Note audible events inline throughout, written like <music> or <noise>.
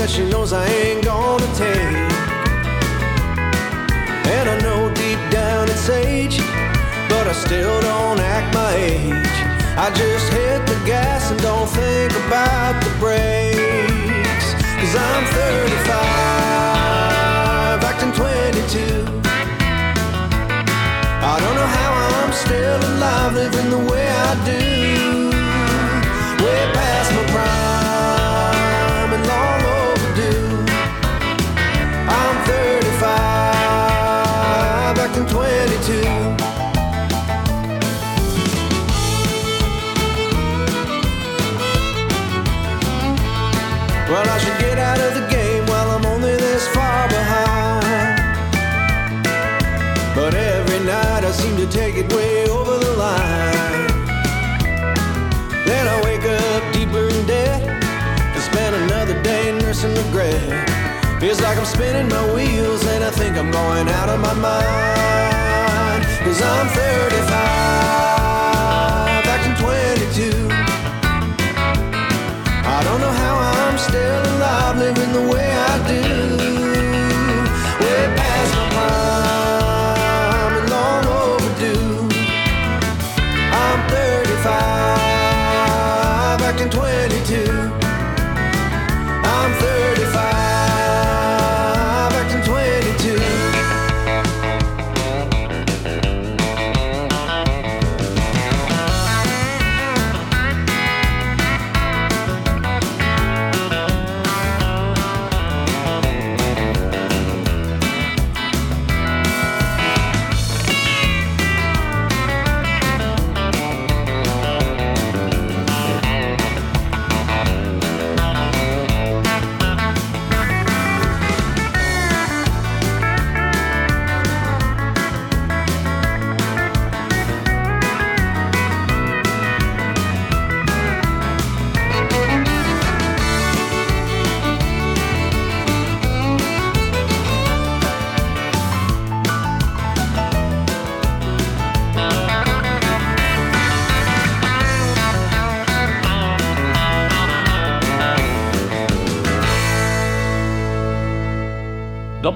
that she knows I ain't gonna take. And I know deep down it's age, but I still don't act my age. I just hit the gas and don't think about the brakes. Cause I'm 35, acting 22. I don't know how I'm still alive, living the way I do. Like I'm spinning my wheels and I think I'm going out of my mind. Cause I'm 35, acting 22. I don't know how I'm still alive, living the way I do.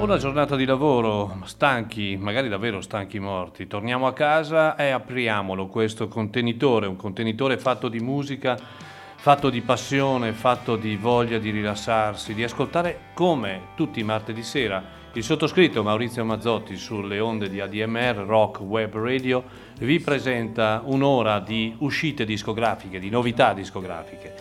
Una giornata di lavoro, stanchi, magari davvero stanchi morti, torniamo a casa e apriamolo questo contenitore, un contenitore fatto di musica, fatto di passione, fatto di voglia di rilassarsi, di ascoltare come tutti i martedì sera il sottoscritto Maurizio Mazzotti sulle onde di ADMR Rock Web Radio vi presenta un'ora di uscite discografiche, di novità discografiche.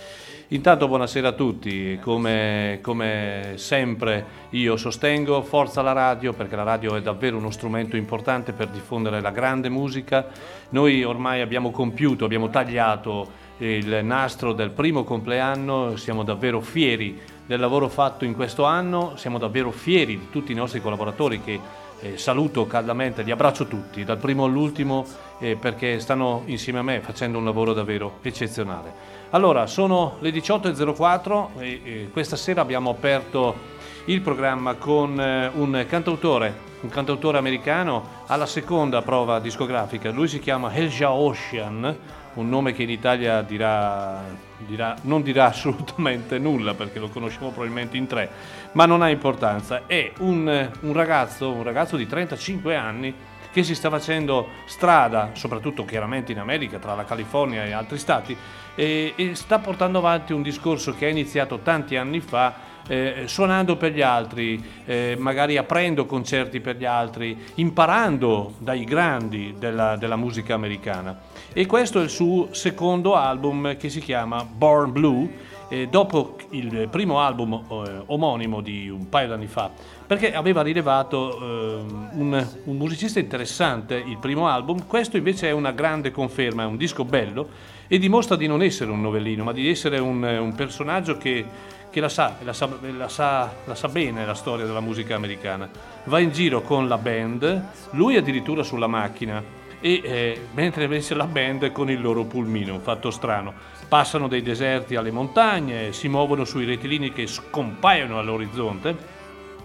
Intanto buonasera a tutti, come, come, sempre io sostengo Forza la radio perché la radio è davvero uno strumento importante per diffondere la grande musica. Noi ormai abbiamo compiuto, abbiamo tagliato il nastro del primo compleanno, siamo davvero fieri del lavoro fatto in questo anno, siamo davvero fieri di tutti i nostri collaboratori che eh, saluto caldamente, li abbraccio tutti, dal primo all'ultimo, eh, perché stanno insieme a me facendo un lavoro davvero eccezionale. Allora, sono le 18.04 e, e questa sera abbiamo aperto il programma con eh, un cantautore, un cantautore americano alla seconda prova discografica. Lui si chiama Helja Ocean, un nome che in Italia dirà, dirà, non dirà <laughs> assolutamente nulla perché lo conosciamo probabilmente in tre, ma non ha importanza. È un, un ragazzo, un ragazzo di 35 anni che si sta facendo strada, soprattutto chiaramente in America, tra la California e altri stati, e, e sta portando avanti un discorso che ha iniziato tanti anni fa eh, suonando per gli altri, eh, magari aprendo concerti per gli altri, imparando dai grandi della, della, musica americana. E questo è il suo secondo album che si chiama Born Blue. Eh, dopo il primo album eh, omonimo di un paio d'anni fa, perché aveva rilevato eh, un, un musicista interessante il primo album, questo invece è una grande conferma, è un disco bello e dimostra di non essere un novellino, ma di essere un, un personaggio che, che la, sa, la, sa, la, sa, la sa bene la storia della musica americana. Va in giro con la band, lui addirittura sulla macchina, e eh, mentre invece la band con il loro pulmino, un fatto strano. Passano dai deserti alle montagne, si muovono sui rettilini che scompaiono all'orizzonte,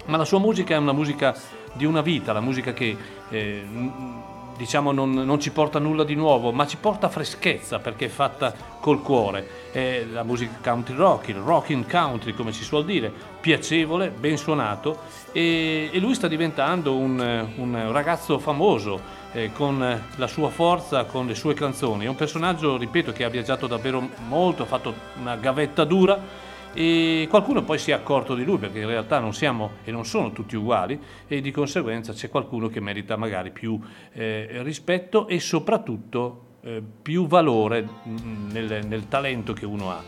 ma la sua musica è una musica di una vita, la musica che eh, diciamo non, non, ci porta nulla di nuovo, ma ci porta freschezza perché è fatta col cuore. È la musica country rock, il rocking country come si suol dire, piacevole, ben suonato e, e lui sta diventando un, un ragazzo famoso eh, con la sua forza, con le sue canzoni. È un personaggio, ripeto, che ha viaggiato davvero molto, ha fatto una gavetta dura e qualcuno poi si è accorto di lui perché in realtà non siamo e non sono tutti uguali e di conseguenza c'è qualcuno che merita magari più eh, rispetto e soprattutto eh, più valore mm, nel, nel, talento che uno ha.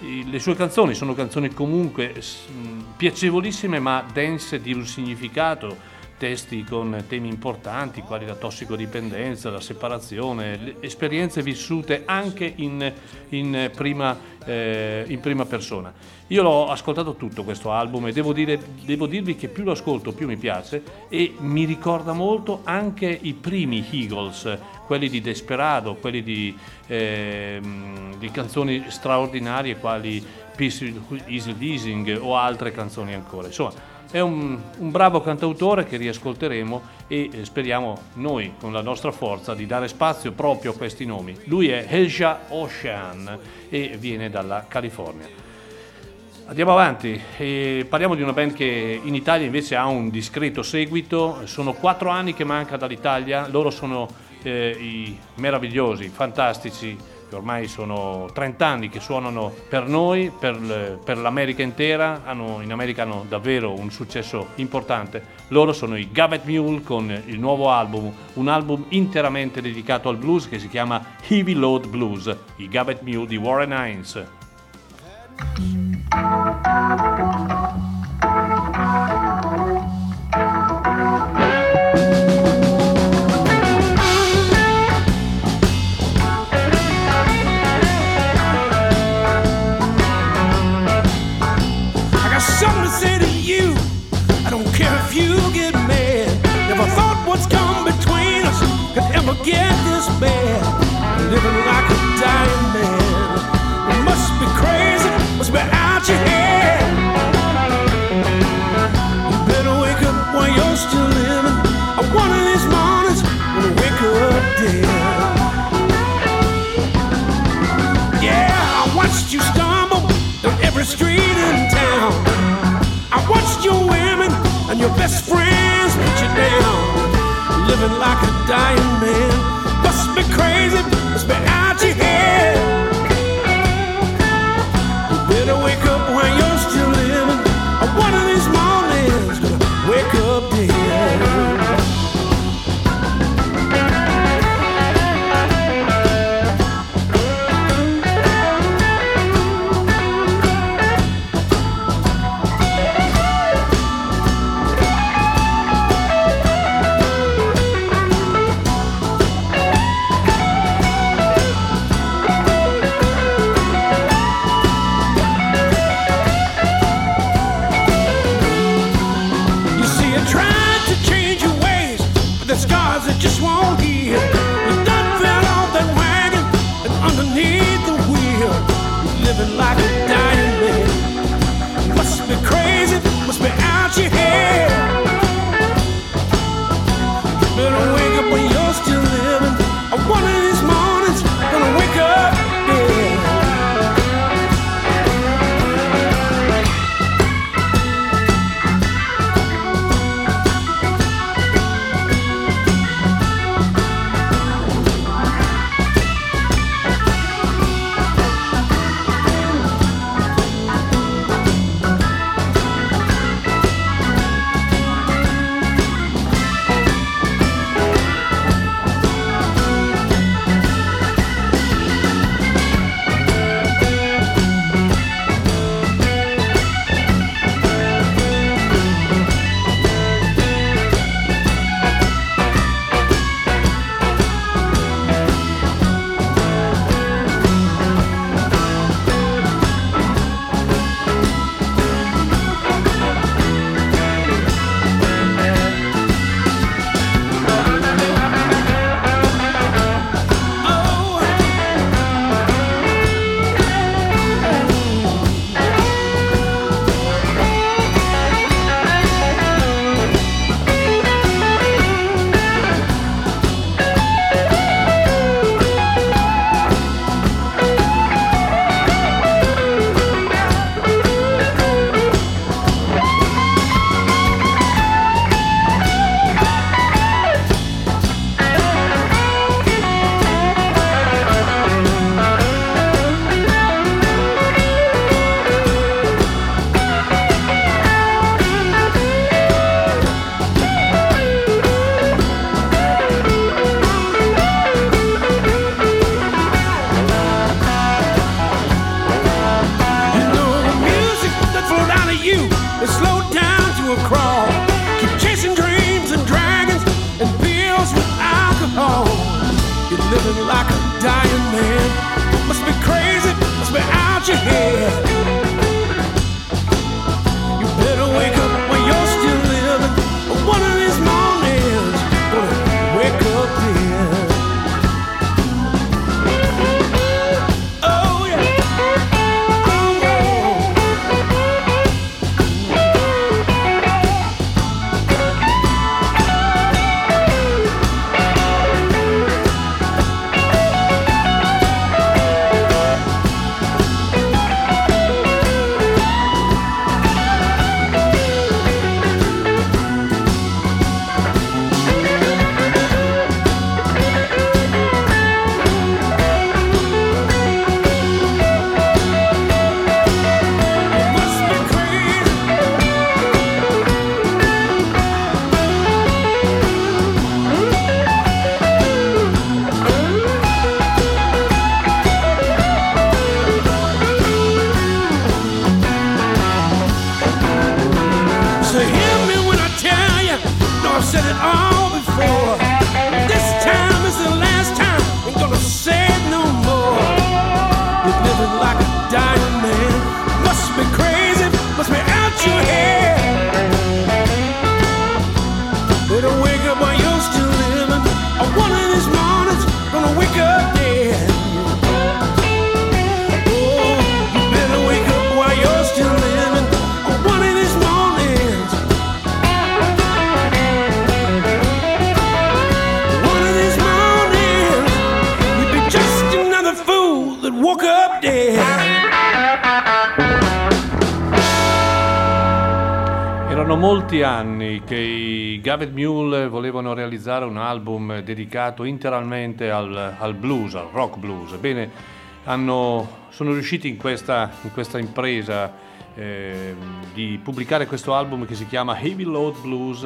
Le sue canzoni sono canzoni comunque mm, piacevolissime ma dense di un significato testi con temi importanti quali la tossicodipendenza, la separazione, esperienze vissute anche in, in, prima, eh, in, prima, persona. Io l'ho ascoltato tutto questo album e devo, dire, devo, dirvi che più lo ascolto più mi piace e mi ricorda molto anche i primi Eagles, quelli di Desperado, quelli di, eh, di canzoni straordinarie quali Peace is Leasing o altre canzoni ancora. Insomma, è un, un, bravo cantautore che riascolteremo e eh, speriamo noi con la nostra forza di dare spazio proprio a questi nomi. Lui è Helja Ocean e viene dalla California. Andiamo avanti e parliamo di una band che in Italia invece ha un discreto seguito, sono quattro anni che manca dall'Italia, loro sono eh, i meravigliosi, fantastici ormai sono 30 anni che suonano per noi, per, per l'America intera, hanno, in America hanno davvero un successo importante. Loro sono i Gavet Mule con il nuovo album, un album interamente dedicato al blues che si chiama Heavy Load Blues, i Gavet Mule di Warren Hines. Mule volevano realizzare un album dedicato interamente al, al blues, al rock blues. Ebbene, hanno, sono riusciti in questa, in questa impresa eh, di pubblicare questo album che si chiama Heavy Load Blues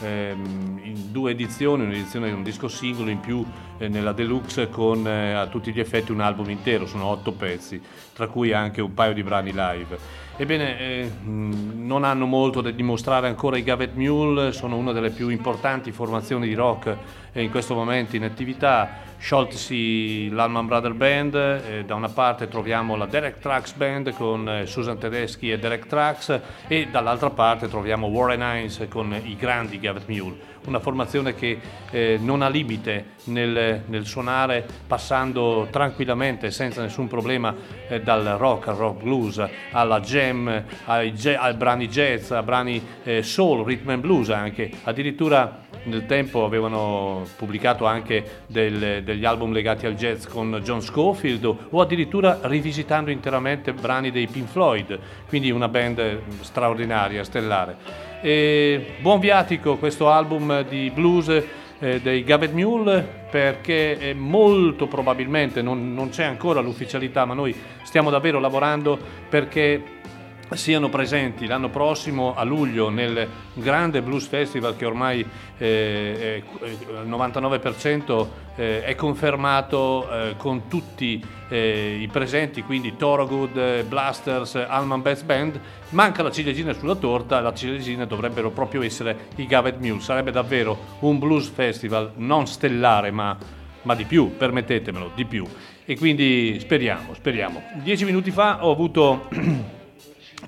ehm, in due edizioni, un'edizione di un disco singolo in più eh, nella deluxe con eh, a tutti gli effetti un album intero, sono otto pezzi, tra cui anche un paio di brani live. Ebbene, eh, non hanno molto da dimostrare ancora i Gavet Mule, sono una delle più importanti formazioni di rock eh, in questo momento in attività. Scioltisi l'Alman Brother Band, eh, da una parte troviamo la Derek Trax Band con eh, Susan Tedeschi e Derek Trax e dall'altra parte troviamo Warren Hines con i grandi Gavet Mule una formazione che eh, non ha limite nel, nel, suonare passando tranquillamente senza nessun problema eh, dal rock al rock blues alla jam, ai, ai brani jazz, a brani eh, soul, rhythm and blues anche, addirittura nel tempo avevano pubblicato anche del, degli album legati al jazz con John Schofield o addirittura rivisitando interamente brani dei Pink Floyd, quindi una band straordinaria, stellare. E buon viatico questo album di blues eh, dei Gavet Mule perché molto probabilmente non, non c'è ancora l'ufficialità ma noi stiamo davvero lavorando perché siano presenti l'anno prossimo a luglio nel grande Blues Festival che ormai eh, al 99% eh, è confermato eh, con tutti eh, i presenti, quindi Thorogood, Blasters, Alman Bass Band. Manca la ciliegina sulla torta, la ciliegina dovrebbero proprio essere i Gavet Mule. Sarebbe davvero un Blues Festival non stellare ma, ma di più, permettetemelo, di più. E quindi speriamo, speriamo. Dieci minuti fa ho avuto <clears throat>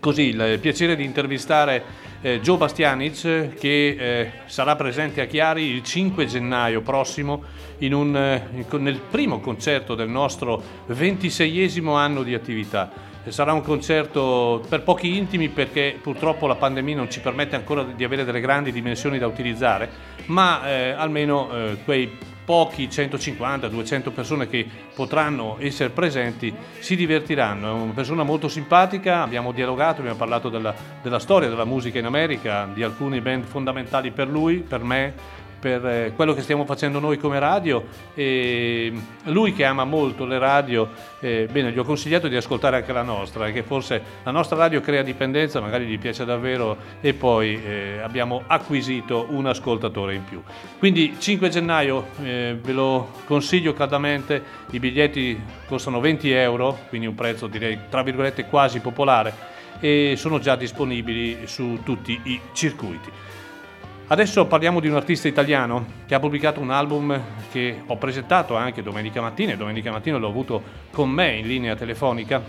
così il piacere di intervistare eh, Joe Bastianic che eh, sarà presente a Chiari il 5 gennaio prossimo un, eh, nel primo concerto del nostro 26esimo anno di attività. Sarà un concerto per pochi intimi perché purtroppo la pandemia non ci permette ancora di avere delle grandi dimensioni da utilizzare, ma eh, almeno eh, quei pochi 150-200 persone che potranno essere presenti si divertiranno. È una persona molto simpatica, abbiamo dialogato, abbiamo parlato della, della storia della musica in America, di alcune band fondamentali per lui, per me per eh, quello che stiamo facendo noi come radio e lui che ama molto le radio, eh, bene, gli ho consigliato di ascoltare anche la nostra, perché forse la nostra radio crea dipendenza, magari gli piace davvero e poi eh, abbiamo acquisito un ascoltatore in più. Quindi 5 gennaio eh, ve lo consiglio caldamente, i biglietti costano 20 euro, quindi un prezzo direi tra virgolette quasi popolare e sono già disponibili su tutti i circuiti. Adesso parliamo di un artista italiano che ha pubblicato un album che ho presentato anche domenica mattina e domenica mattina l'ho avuto con me in linea telefonica,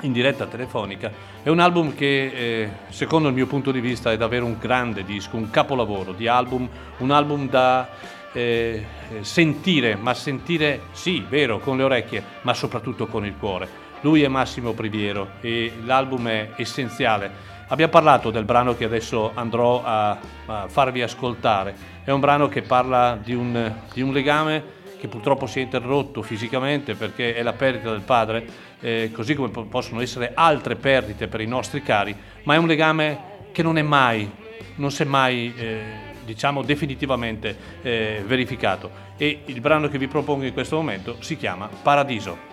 in diretta telefonica. È un album che eh, secondo il mio punto di vista è davvero un grande disco, un capolavoro di album, un album da eh, sentire, ma sentire sì, vero, con le orecchie, ma soprattutto con il cuore. Lui è Massimo Priviero e l'album è essenziale Abbiamo parlato del brano che adesso andrò a, a farvi ascoltare. È un brano che parla di un, di un, legame che purtroppo si è interrotto fisicamente perché è la perdita del padre, eh, così come possono essere altre perdite per i nostri cari, ma è un legame che non è mai, non si è mai, eh, diciamo, definitivamente eh, verificato. E il brano che vi propongo in questo momento si chiama Paradiso.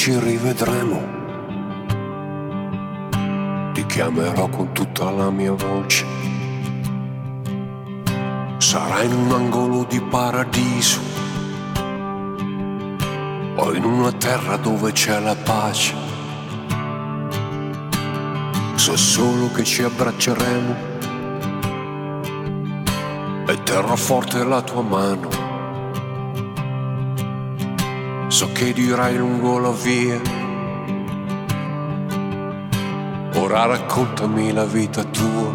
Ci rivedremo. Ti chiamerò con tutta la mia voce. Sarai in un angolo di paradiso o in una terra dove c'è la pace. So solo che ci abbracceremo e terrò forte la tua mano so che dirai lungo la via. Ora raccontami la vita tua.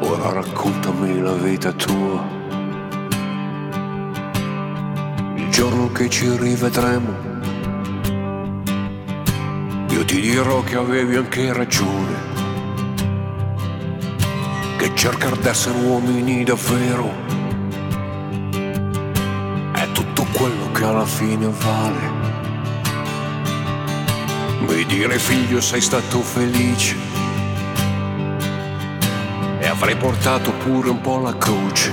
Ora raccontami la vita tua. Il giorno che ci rivedremo, io ti dirò che avevi anche ragione. Che cercare d'essere uomini davvero fine vale. Vuoi dire figlio sei stato felice e avrei portato pure un po' la croce.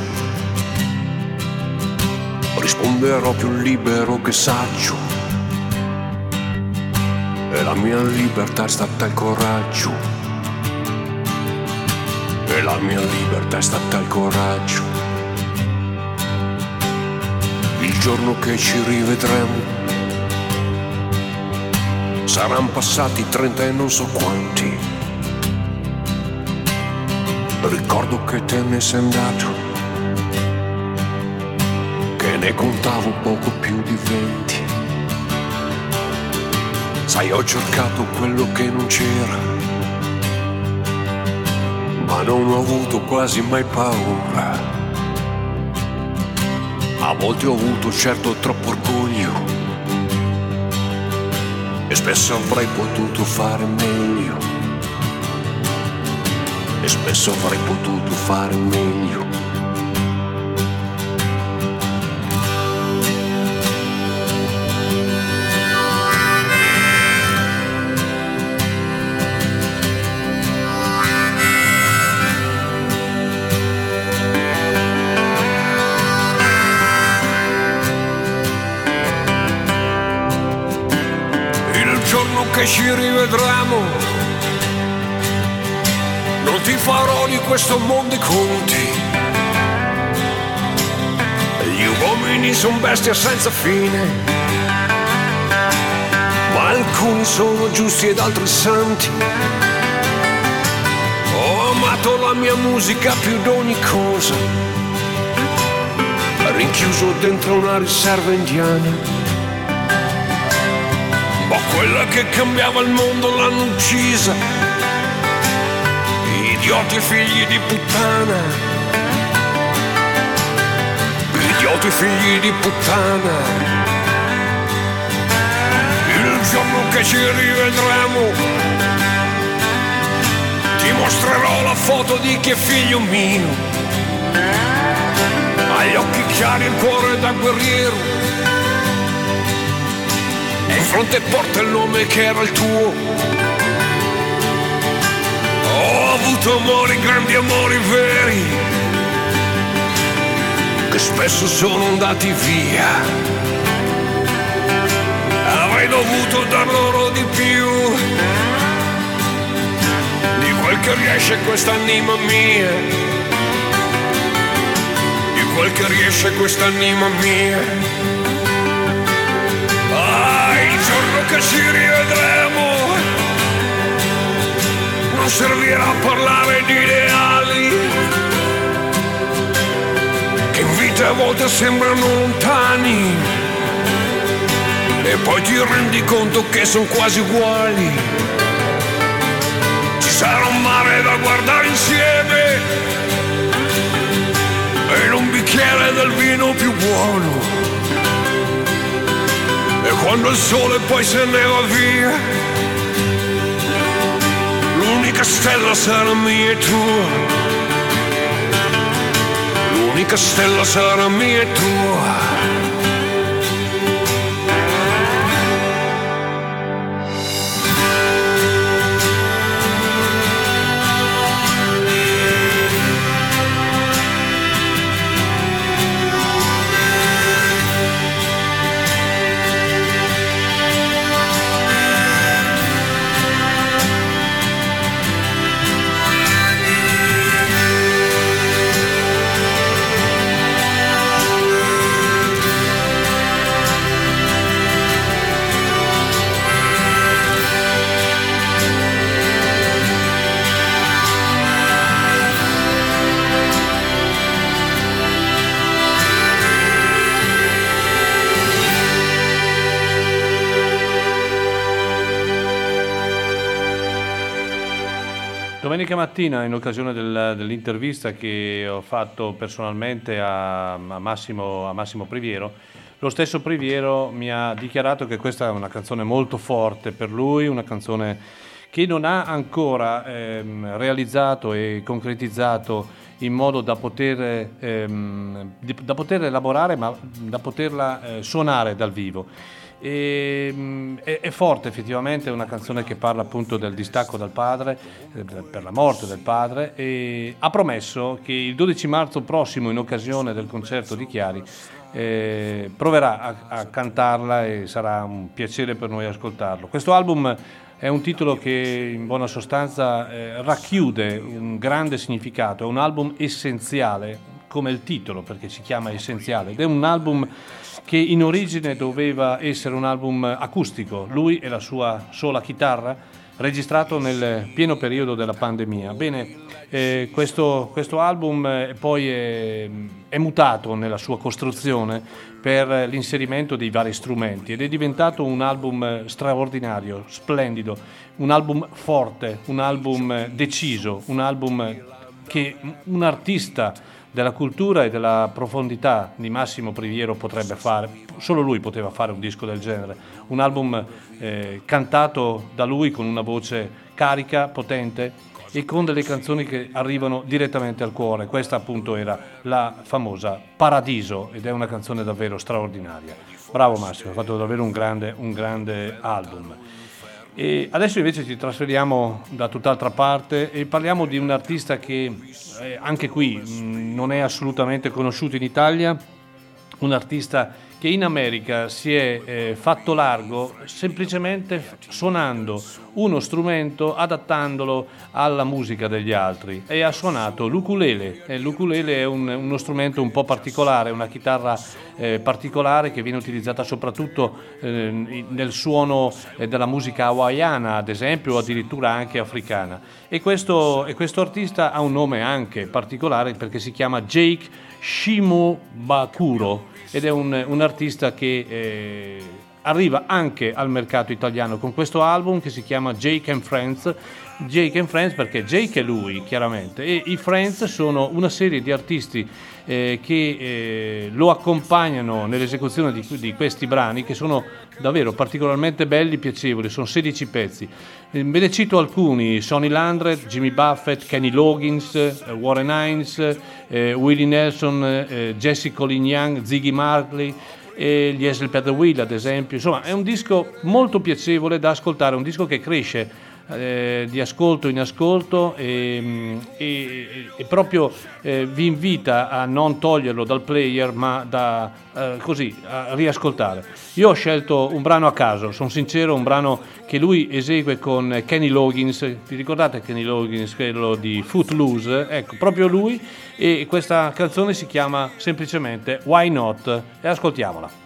Risponderò più libero che saggio e la mia libertà è stata il coraggio. E la mia libertà è stata il coraggio giorno che ci rivedremo. Saranno passati trenta e non so quanti. Ricordo che te ne sei andato, che ne contavo poco più di venti. Sai, ho cercato quello che non c'era, ma non ho avuto quasi mai paura volte ho avuto certo troppo orgoglio e spesso avrei potuto fare meglio. E spesso avrei potuto fare meglio. Che ci rivedremo. Non ti farò di questo mondo i conti. Gli uomini sono bestie senza fine. Ma alcuni sono giusti ed altri santi. Ho amato la mia musica più di ogni cosa. Rinchiuso dentro una riserva indiana ma quella che cambiava il mondo l'hanno uccisa. Idioti figli di puttana. Idioti figli di puttana. Il giorno che ci rivedremo ti mostrerò la foto di chi è figlio mio. Agli occhi chiari il cuore da guerriero fronte porta il nome che era il tuo. Ho avuto amori, grandi amori veri, che spesso sono andati via. Avrei dovuto dar loro di più di quel che riesce quest'anima mia, di quel che riesce quest'anima mia. Che ci rivedremo non servirà a parlare di ideali che in vita a volte sembrano lontani e poi ti rendi conto che sono quasi uguali. Ci sarà un mare da guardare insieme e un bicchiere del vino più buono. Quando il sole poi se ne va via, l'unica stella sarà mia e tua. L'unica stella sarà mia e tua. Domenica mattina, in occasione del- dell'intervista che ho fatto personalmente a, a Massimo, a Massimo Priviero, lo stesso Priviero mi ha dichiarato che questa è una canzone molto forte per lui, una canzone che non ha ancora ehm, realizzato e concretizzato in modo da poter, ehm, da poter elaborare, ma da poterla eh, suonare dal vivo. E, mh, è, è forte effettivamente, è una canzone che parla appunto del distacco dal padre, eh, per la morte del padre e ha promesso che il 12 marzo prossimo, in occasione del concerto di Chiari, eh, proverà a, a cantarla e sarà un piacere per noi ascoltarlo. Questo album è un titolo che in buona sostanza eh, racchiude un grande significato, è un album essenziale come il titolo perché si chiama essenziale ed è un album che in origine doveva essere un album acustico, lui e la sua sola chitarra, registrato nel pieno periodo della pandemia. Bene, eh, questo, questo album eh, poi è, è mutato nella sua costruzione per l'inserimento dei vari strumenti ed è diventato un album eh, straordinario, splendido, un album forte, un album eh, deciso, un album che un artista della cultura e della profondità di Massimo Priviero potrebbe fare, solo lui poteva fare un disco del genere, un album eh, cantato da lui con una voce carica, potente e con delle canzoni che arrivano direttamente al cuore. Questa appunto era la famosa Paradiso ed è una canzone davvero straordinaria. Bravo Massimo, ha fatto davvero un grande, un grande album. E adesso invece ci trasferiamo da tutt'altra parte e parliamo di un artista che eh, anche qui mh, non è assolutamente conosciuto in Italia, un artista che in America si è eh, fatto largo semplicemente suonando uno strumento adattandolo alla musica degli altri e ha suonato l'ukulele. E l'ukulele è un- uno strumento un po' particolare, una chitarra eh, particolare che viene utilizzata soprattutto eh, nel suono eh, della musica hawaiana, ad esempio, o addirittura anche africana. E questo, e questo artista ha un nome anche particolare perché si chiama Jake Shimobakuro ed è un, un artista che eh, arriva anche al mercato italiano con questo album che si chiama Jake and Friends. Jake and Friends perché Jake è lui chiaramente e i Friends sono una serie di artisti eh, che eh, lo accompagnano nell'esecuzione di, di questi brani che sono davvero particolarmente belli e piacevoli, sono 16 pezzi. Eh, Ve ne cito alcuni, Sonny Landret, Jimmy Buffett, Kenny Loggins, eh, Warren Hines, eh, Willie Nelson, eh, Jesse Colin Young, Ziggy Marley e gli Hazel per Wheel ad esempio. Insomma è un disco molto piacevole da ascoltare, un disco che cresce eh, di ascolto in ascolto e, e, e proprio eh, vi invita a non toglierlo dal player ma da eh, così a riascoltare. Io ho scelto un brano a caso, sono sincero, un brano che lui esegue con Kenny Loggins, vi ricordate Kenny Loggins, quello di Footloose? Ecco, proprio lui e questa canzone si chiama semplicemente Why Not e ascoltiamola.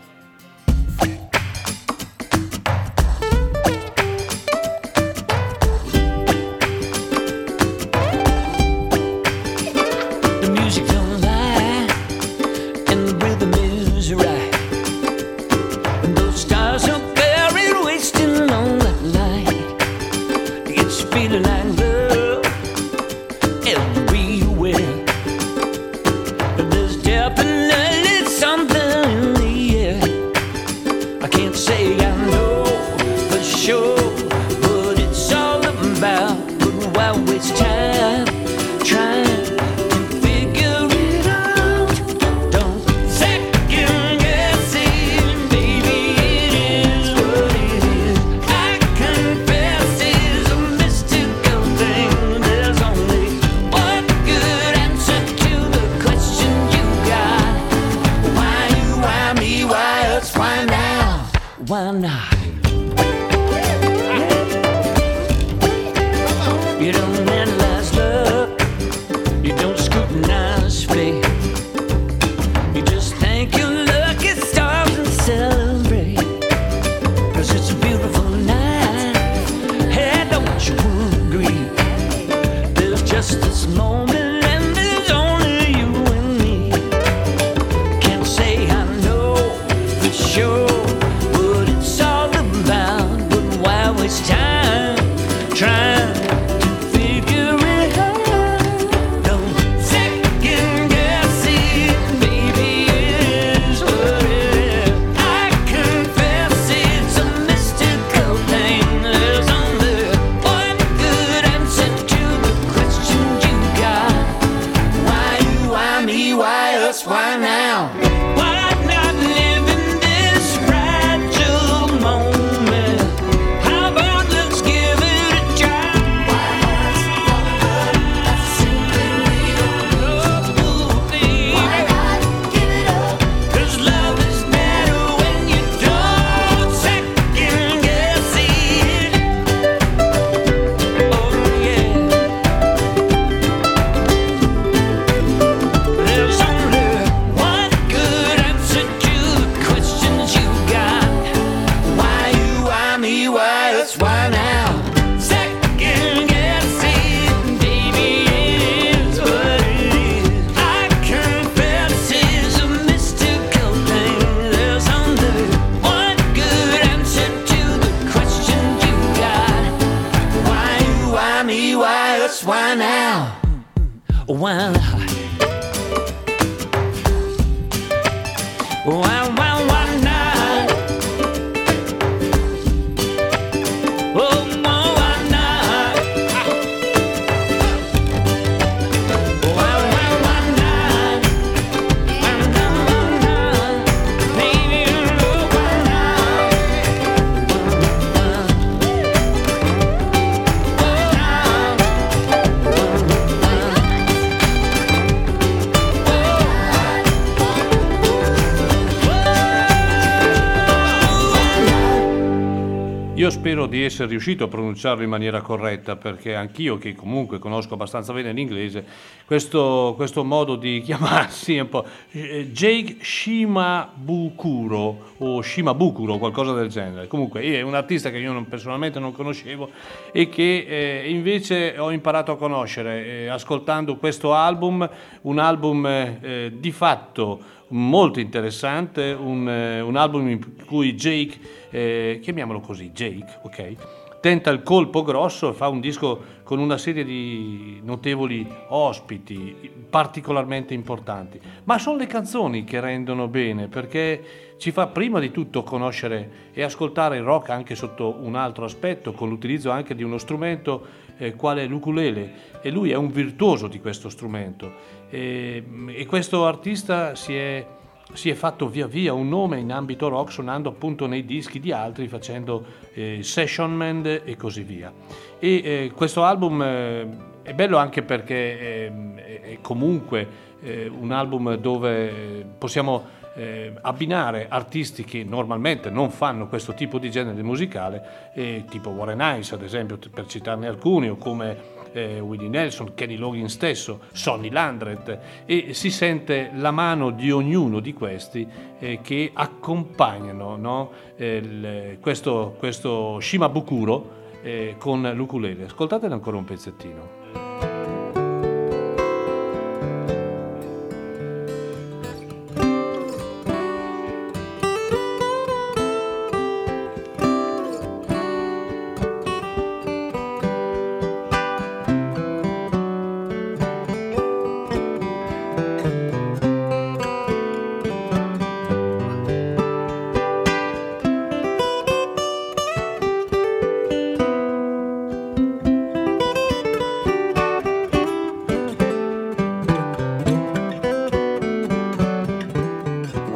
Essere riuscito a pronunciarlo in maniera corretta, perché anch'io, che comunque conosco abbastanza bene l'inglese, questo, questo modo di <laughs> chiamarsi è un po' eh, Jake Shimabukuro o Shimabukuro, qualcosa del genere. Comunque è un artista che io non, personalmente non conoscevo e che eh, invece ho imparato a conoscere eh, ascoltando questo album, un album eh, di fatto molto interessante, un, eh, un album in cui Jake, eh, chiamiamolo così, Jake, ok? Tenta il colpo grosso fa un disco con una serie di notevoli ospiti particolarmente importanti. Ma sono le canzoni che rendono bene perché ci fa prima di tutto conoscere e ascoltare il rock anche sotto un altro aspetto, con l'utilizzo anche di uno strumento eh, quale l'ukulele e lui è un virtuoso di questo strumento e, e questo artista si è si è fatto via via un nome in ambito rock suonando appunto nei dischi di altri, facendo eh, session band e così via. E eh, questo album eh, è bello anche perché ehm, è comunque eh, un album dove possiamo eh, abbinare artisti che normalmente non fanno questo tipo di genere musicale, eh, tipo Warren Ice ad esempio, per citarne alcuni, o come eh, Willie Nelson, Kenny Logan stesso, Sonny Landret e si sente la mano di ognuno di questi eh, che accompagnano no? eh, il, questo, questo Shimabukuro eh, con l'ukulele. Ascoltatene ancora un pezzettino.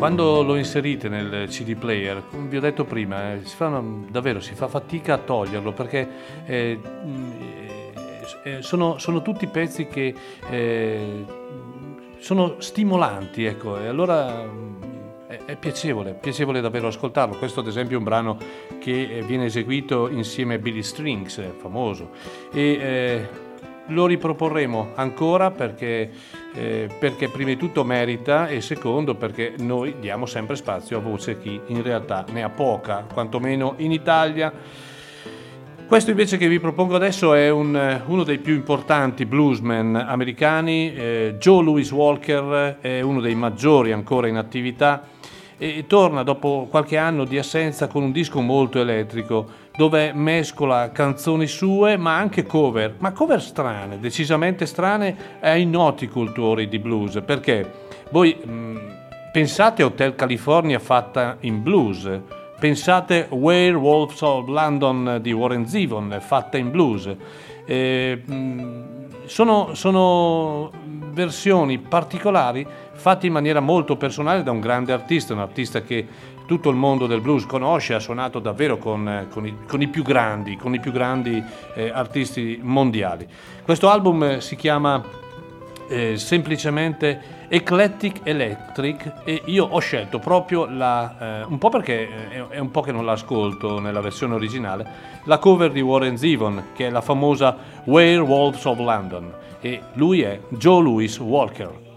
Quando lo inserite nel CD player, come vi ho detto prima, eh, si fa davvero si fa fatica a toglierlo perché eh, eh, eh sono, sono, tutti pezzi che eh, sono stimolanti, ecco, e allora è, è piacevole, piacevole davvero ascoltarlo. Questo ad esempio è un brano che viene eseguito insieme a Billy Strings, famoso, e lo riproporremo ancora perché, eh, perché, prima di tutto merita e secondo perché noi diamo sempre spazio a voce chi in realtà ne ha poca, quantomeno in Italia. Questo invece che vi propongo adesso è un, uno dei più importanti bluesmen americani, eh, Joe Louis Walker è uno dei maggiori ancora in attività e torna dopo qualche anno di assenza con un disco molto elettrico dove mescola canzoni sue ma anche cover, ma cover strane, decisamente strane ai noti cultori di blues, perché voi mh, mm, pensate a Hotel California fatta in blues, pensate Werewolves of London di Warren Zevon fatta in blues, eh, mm, sono, sono versioni particolari fatte in maniera molto personale da un grande artista, un artista che tutto il mondo del blues conosce, ha suonato davvero con, eh, con, i, con i, più grandi, i più grandi eh, artisti mondiali. Questo album eh, si chiama eh, semplicemente Eclectic Electric e io ho scelto proprio la, eh, un po' perché è, è, un po' che non l'ascolto nella versione originale, la cover di Warren Zevon che è la famosa Werewolves of London e lui è Joe Louis Walker.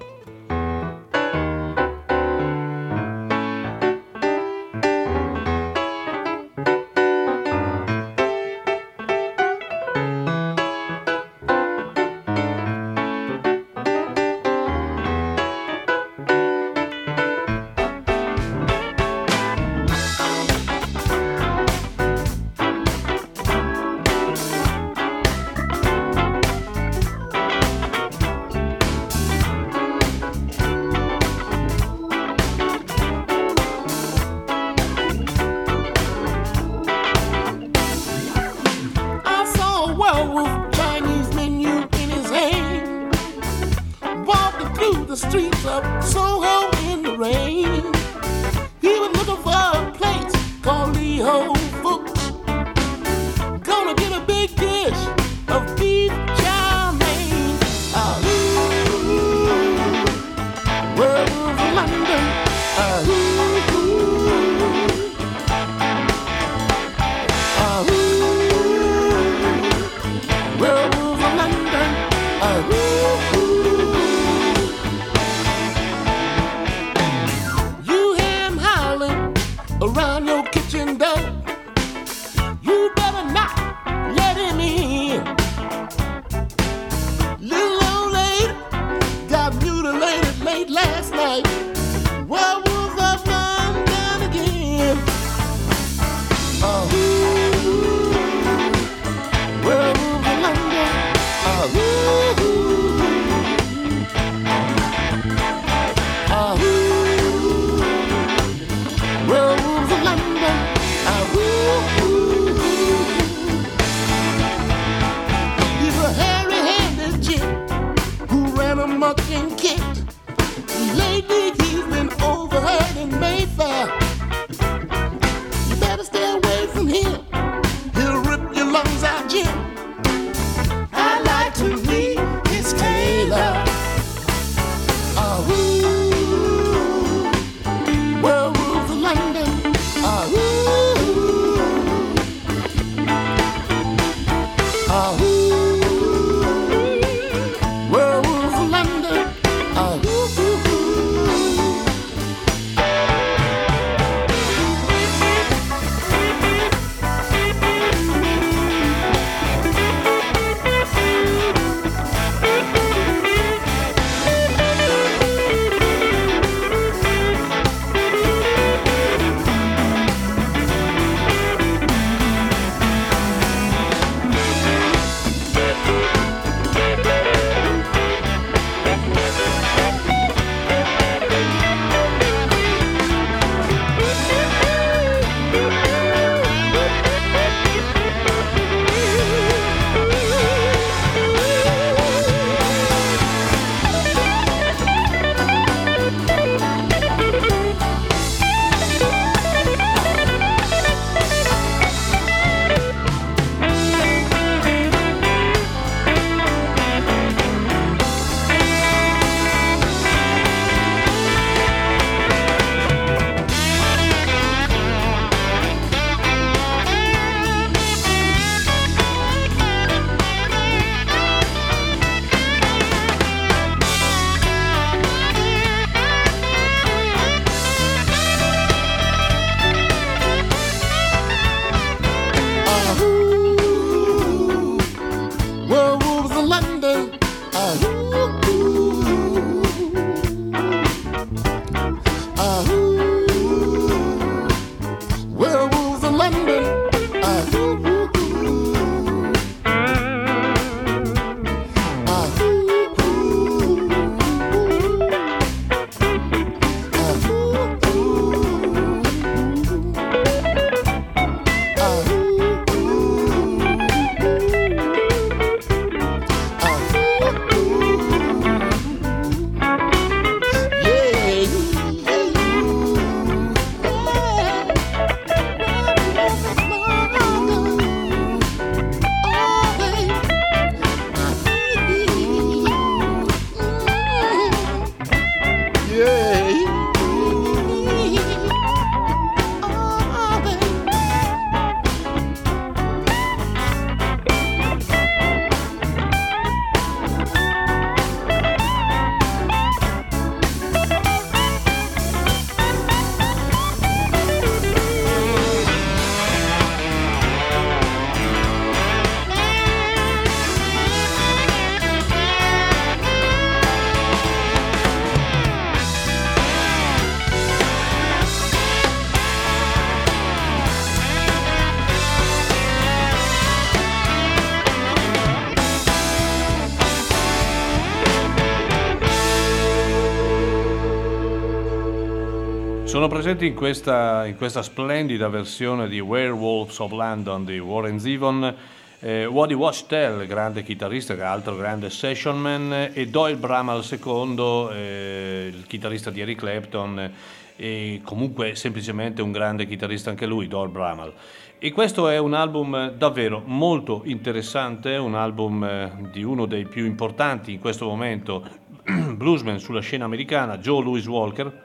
Sono presenti in questa, in questa, splendida versione di Werewolves of London di Warren Zevon eh, Waddy Wachtel, grande chitarrista, altro grande session man, e Doyle Bramall II, eh, il chitarrista di Eric Clapton, e comunque semplicemente un grande chitarrista anche lui, Doyle Bramall. E questo è un album davvero molto interessante, un album eh, di uno dei più importanti in questo momento <clears throat> bluesman sulla scena americana, Joe Louis Walker,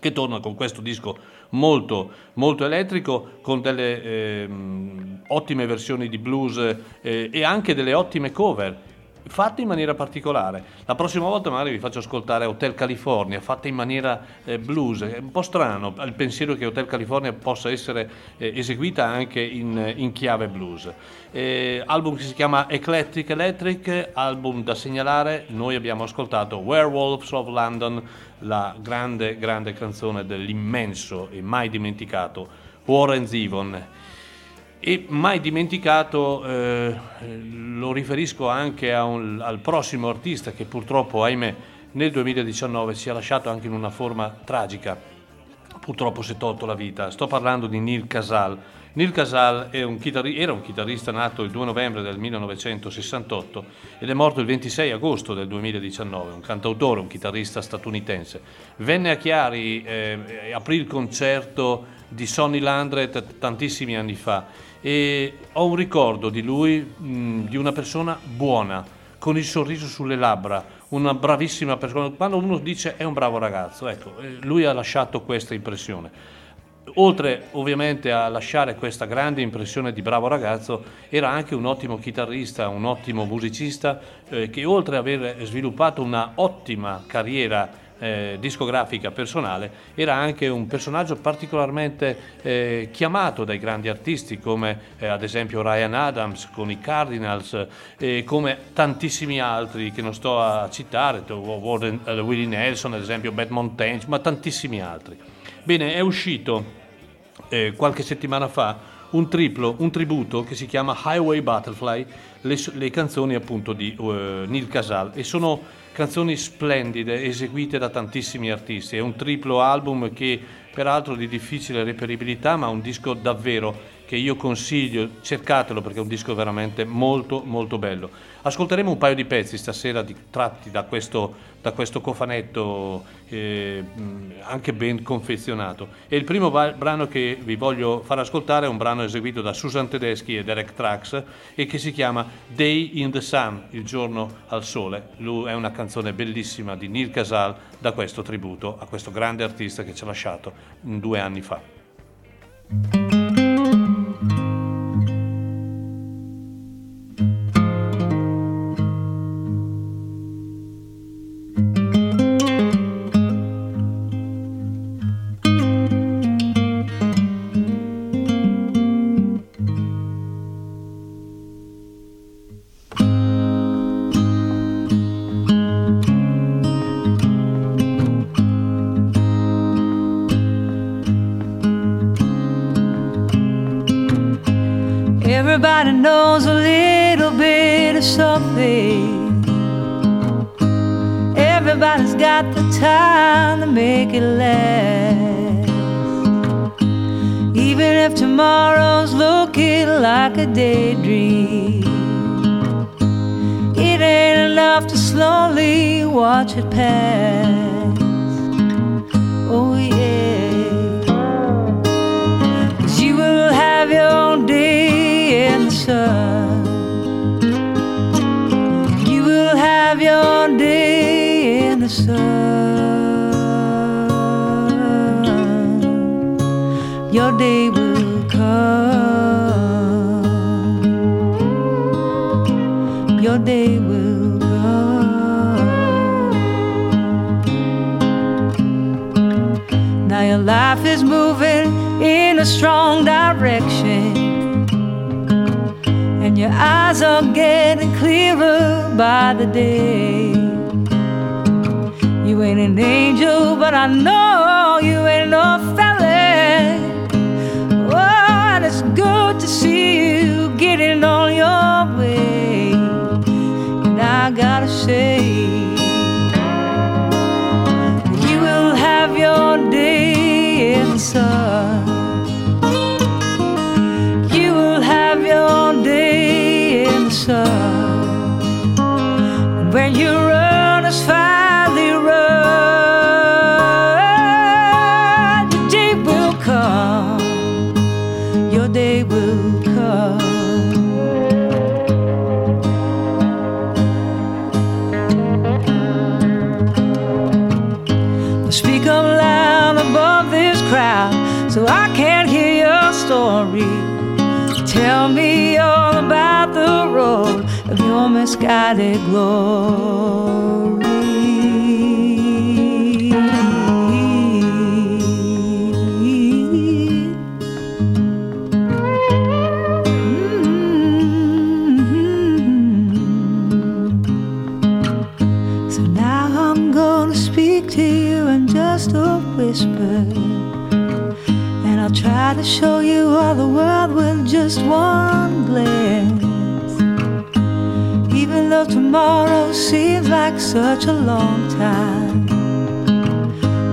che torna con questo disco molto, molto elettrico, con delle eh, ottime versioni di blues eh, e anche delle ottime cover fatte in maniera particolare. La prossima volta magari vi faccio ascoltare Hotel California, fatta in maniera eh, blues. È un po' strano il pensiero che Hotel California possa essere eh, eseguita anche in, in chiave blues. Eh, album che si chiama Eclectic Electric, album da segnalare. Noi abbiamo ascoltato Werewolves of London, la grande, grande canzone dell'immenso e mai dimenticato Warren Zevon e mai dimenticato, eh, lo riferisco anche un, al prossimo artista che purtroppo, ahimè, nel 2019 si è lasciato anche in una forma tragica. Purtroppo si è tolto la vita. Sto parlando di Neil Casal. Neil Casal un chitarri- era un chitarrista nato il 2 novembre del 1968 ed è morto il 26 agosto del 2019, un cantautore, un chitarrista statunitense. Venne a Chiari, eh, aprì il concerto di Sonny Landret tantissimi anni fa e ho un ricordo di lui, mh, di una persona buona, con il sorriso sulle labbra, una bravissima persona. Quando uno dice è un bravo ragazzo, ecco, eh, lui ha lasciato questa impressione. Oltre ovviamente a lasciare questa grande impressione di bravo ragazzo, era anche un ottimo chitarrista, un ottimo musicista eh, che oltre ad aver sviluppato una ottima carriera eh, discografica personale, era anche un personaggio particolarmente eh, chiamato dai grandi artisti come eh, ad esempio Ryan Adams con i Cardinals e come tantissimi altri che non sto a citare, Warden, uh, Willie Nelson ad esempio, Bad Montaigne, ma tantissimi altri. Bene, è uscito eh, qualche settimana fa un triplo, un tributo che si chiama Highway Butterfly, le, le canzoni appunto di uh, Neil Casal e sono canzoni splendide eseguite da tantissimi artisti. È un triplo album che peraltro di difficile reperibilità, ma un disco davvero che io consiglio, cercatelo perché è un disco veramente molto molto bello. Ascolteremo un paio di pezzi stasera di, tratti da questo, da questo cofanetto eh, anche ben confezionato. E il primo brano che vi voglio far ascoltare è un brano eseguito da Susan Tedeschi e Derek Trax e che si chiama Day in the Sun, il giorno al sole. Lui è una canzone bellissima di Neil Casal da questo tributo a questo grande artista che ci ha lasciato due anni fa. watch it pass. Oh, yeah. Cause you will have your day in the sun. You will have your day in the sun. Your day is moving in a strong direction. And your eyes are getting clearer by the day. You ain't an angel, but I know you ain't no felon. Oh, and it's good to see you getting on your way. And I gotta say, sun. You will have your day in the sun when you misguided glory. So now I'm gonna speak to you in just a whisper. And I'll try to show you all the world with just one glance. Though tomorrow seems like such a long time.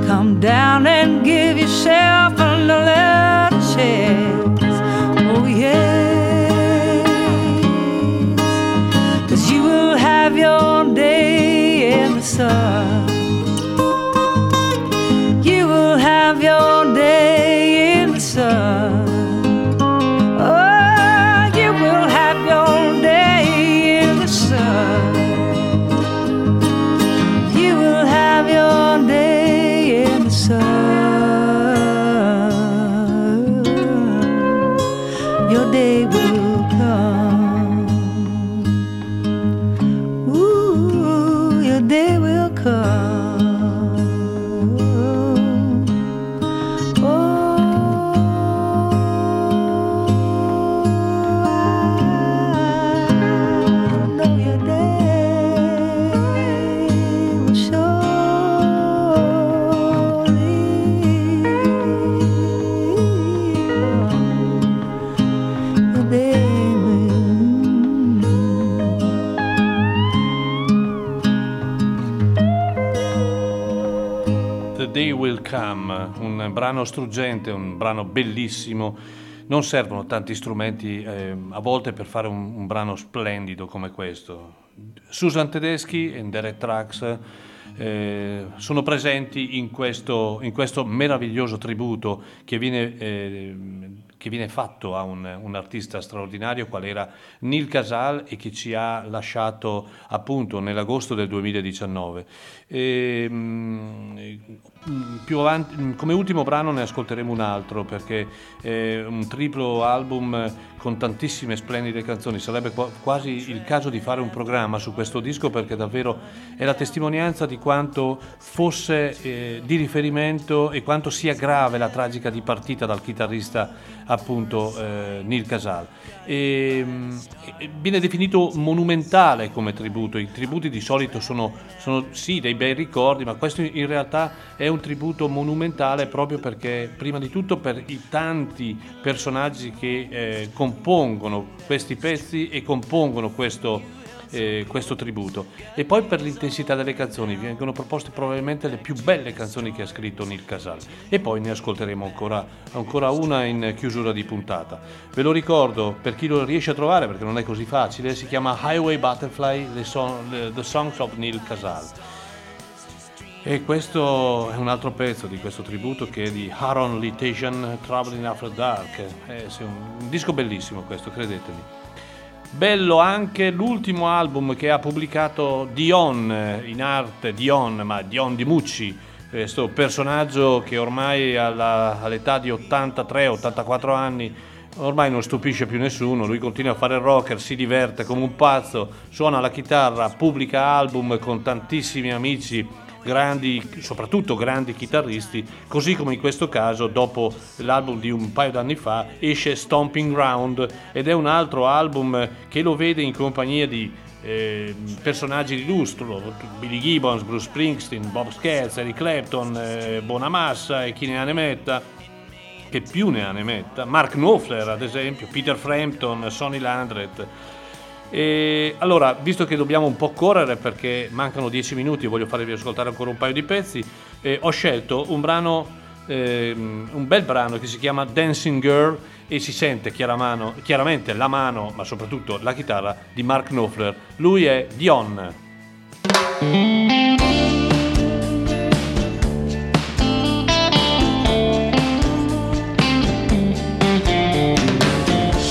Come down and give yourself another chance. Oh, yes. Cause you will have your day in the sun. Un brano struggente, un brano bellissimo. Non servono tanti strumenti eh, a volte per fare un, un brano splendido come questo. Susan Tedeschi e Derek Trax eh, sono presenti in questo, in questo meraviglioso tributo che viene, eh, che viene fatto a un, un artista straordinario qual era Neil Casal e che ci ha lasciato appunto nell'agosto del 2019. E, mm, più avanti, come ultimo brano ne ascolteremo un altro perché è un triplo album con tantissime splendide canzoni. Sarebbe qua- quasi il caso di fare un programma su questo disco perché davvero è la testimonianza di quanto fosse eh, di riferimento e quanto sia grave la tragica dipartita dal chitarrista appunto eh, Neil Casal. E, mm, e viene definito monumentale come tributo. I tributi di solito sono, sono sì dei bei ricordi, ma questo in realtà è un tributo monumentale proprio perché prima di tutto per i tanti personaggi che eh, compongono questi pezzi e compongono questo, eh, questo tributo e poi per l'intensità delle canzoni vengono proposte probabilmente le più belle canzoni che ha scritto Neil Casal e poi ne ascolteremo ancora, ancora una in chiusura di puntata ve lo ricordo per chi lo riesce a trovare perché non è così facile si chiama Highway Butterfly The, Song- the- Songs of Neil Casal e questo è un altro pezzo di questo tributo che è di Aaron Litation Traveling After Dark. Eh, sì, un, un disco bellissimo questo, credetemi. Bello anche l'ultimo album che ha pubblicato Dion eh, in arte, Dion, ma Dion Di Mucci, questo personaggio che ormai alla- all'età di 83-84 anni ormai non stupisce più nessuno, lui continua a fare rocker, si diverte come un pazzo, suona la chitarra, pubblica album con tantissimi amici grandi, soprattutto grandi chitarristi, così come in questo caso dopo l'album di un paio d'anni fa esce Stomping Ground ed è un altro album che lo vede in compagnia di eh, personaggi di lustro, Billy Gibbons, Bruce Springsteen, Bob Scherz, Eric Clapton, eh, Bonamassa e chi ne ha ne metta che più ne ha ne metta, Mark Knopfler ad esempio, Peter Frampton, Sonny Landreth. E allora, visto che dobbiamo un po' correre perché mancano 10 minuti e voglio farvi ascoltare ancora un paio di pezzi, eh, ho scelto un brano, ehm, un bel brano che si chiama Dancing Girl e si sente chiaramano- chiaramente la mano, ma soprattutto la chitarra di Mark Knopfler. Lui è Dion.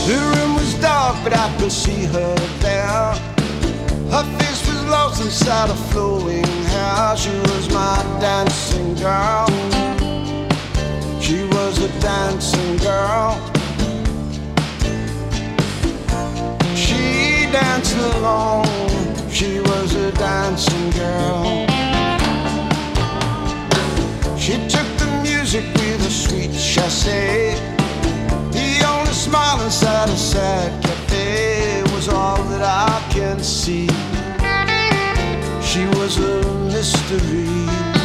The room was dark, but I could see her. Her face was lost inside a flowing hair. she was my dancing girl. She was a dancing girl. She danced alone, she was a dancing girl. She took the music with a sweet chassé. The only smile inside a sad cafe was all that I can see. She was a mystery.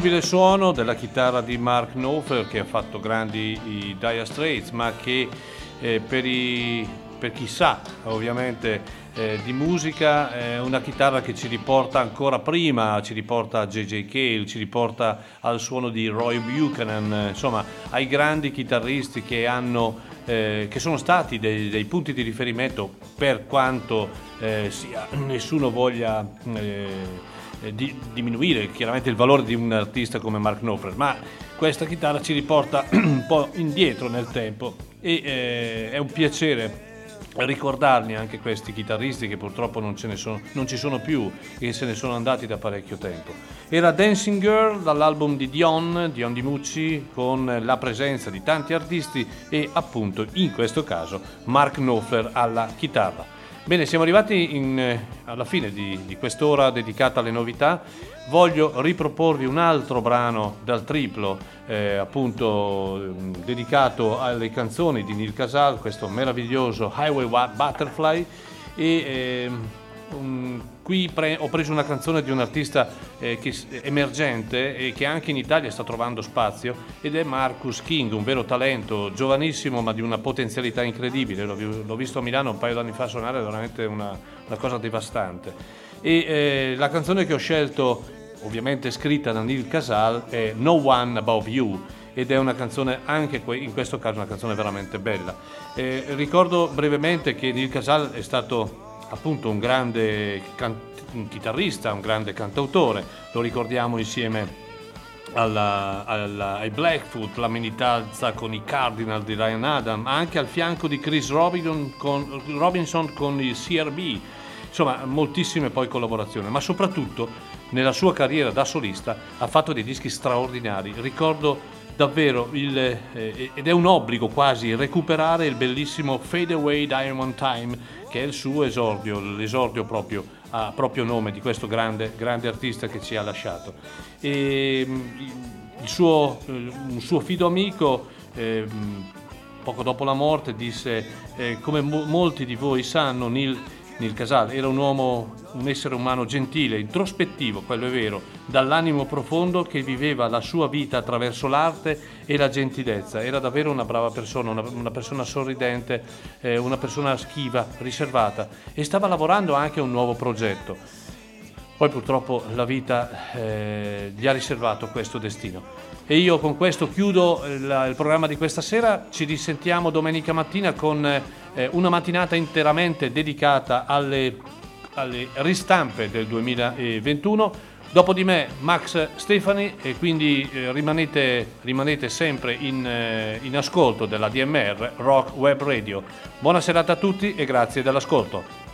L'inconfondibile suono della chitarra di Mark Knopfler che ha fatto grandi i Dire Straits, ma che eh, per, i- per chi sa ovviamente eh, di musica è una chitarra che ci riporta ancora prima, ci riporta a J.J. Cale, ci riporta al suono di Roy Buchanan, insomma ai grandi chitarristi che hanno eh, che sono stati dei, dei punti di riferimento per quanto eh, sia, nessuno voglia eh, eh, di- diminuire chiaramente il valore di un artista come Mark Knopfler, ma questa chitarra ci riporta <clears throat> un po' indietro nel tempo e eh, è un piacere ricordarli anche questi chitarristi che purtroppo non, sono, non ci sono più e se ne sono andati da parecchio tempo. Era Dancing Girl dall'album di Dion, Dion Di Mucci, con la presenza di tanti artisti e appunto in questo caso Mark Knopfler alla chitarra. Bene, siamo arrivati in, eh, alla fine di, di quest'ora dedicata alle novità. Voglio riproporvi un altro brano dal triplo, eh, appunto ehm, dedicato alle canzoni di Neil Casal, questo meraviglioso Highway Wa- Butterfly. E ehm, um, qui pre- ho preso una canzone di un artista eh, che, emergente e che anche in Italia sta trovando spazio ed è Marcus King, un vero talento, giovanissimo ma di una potenzialità incredibile. L'ho, l'ho visto a Milano un paio d'anni fa suonare, è veramente una, una cosa devastante. E eh, la canzone che ho scelto, ovviamente scritta da Neil Casal, è No One Above You ed è una canzone anche in questo caso una canzone veramente bella. Eh, ricordo brevemente che Neil Casal è stato appunto un grande can- un chitarrista, un grande cantautore, lo ricordiamo insieme alla, alla, ai Blackfoot, la militanza con i Cardinal di Ryan Adam, anche al fianco di Chris Robinson con, Robinson con il CRB, insomma moltissime poi collaborazioni, ma soprattutto nella sua carriera da solista ha fatto dei dischi straordinari. Ricordo davvero il, eh, ed è un obbligo quasi recuperare il bellissimo Fade Away Diamond Time che è il suo esordio, l'esordio proprio a proprio nome di questo grande, grande artista che ci ha lasciato. E, mm, suo, eh, un suo fido amico eh, poco dopo la morte disse eh, come mo- molti di voi sanno Neil Nil Casal era un uomo, un essere umano gentile, introspettivo, quello è vero, dall'animo profondo che viveva la sua vita attraverso l'arte e la gentilezza. Era davvero una brava persona, una, una persona sorridente, eh, una persona schiva, riservata e stava lavorando anche a un nuovo progetto. Poi purtroppo la vita eh, gli ha riservato questo destino. E io con questo chiudo il, il programma di questa sera, ci risentiamo domenica mattina con eh, una mattinata interamente dedicata alle, alle ristampe del 2021. Dopo di me Max Stefani e quindi eh, rimanete, rimanete, sempre in, eh, in ascolto della DMR Rock Web Radio. Buona serata a tutti e grazie dell'ascolto.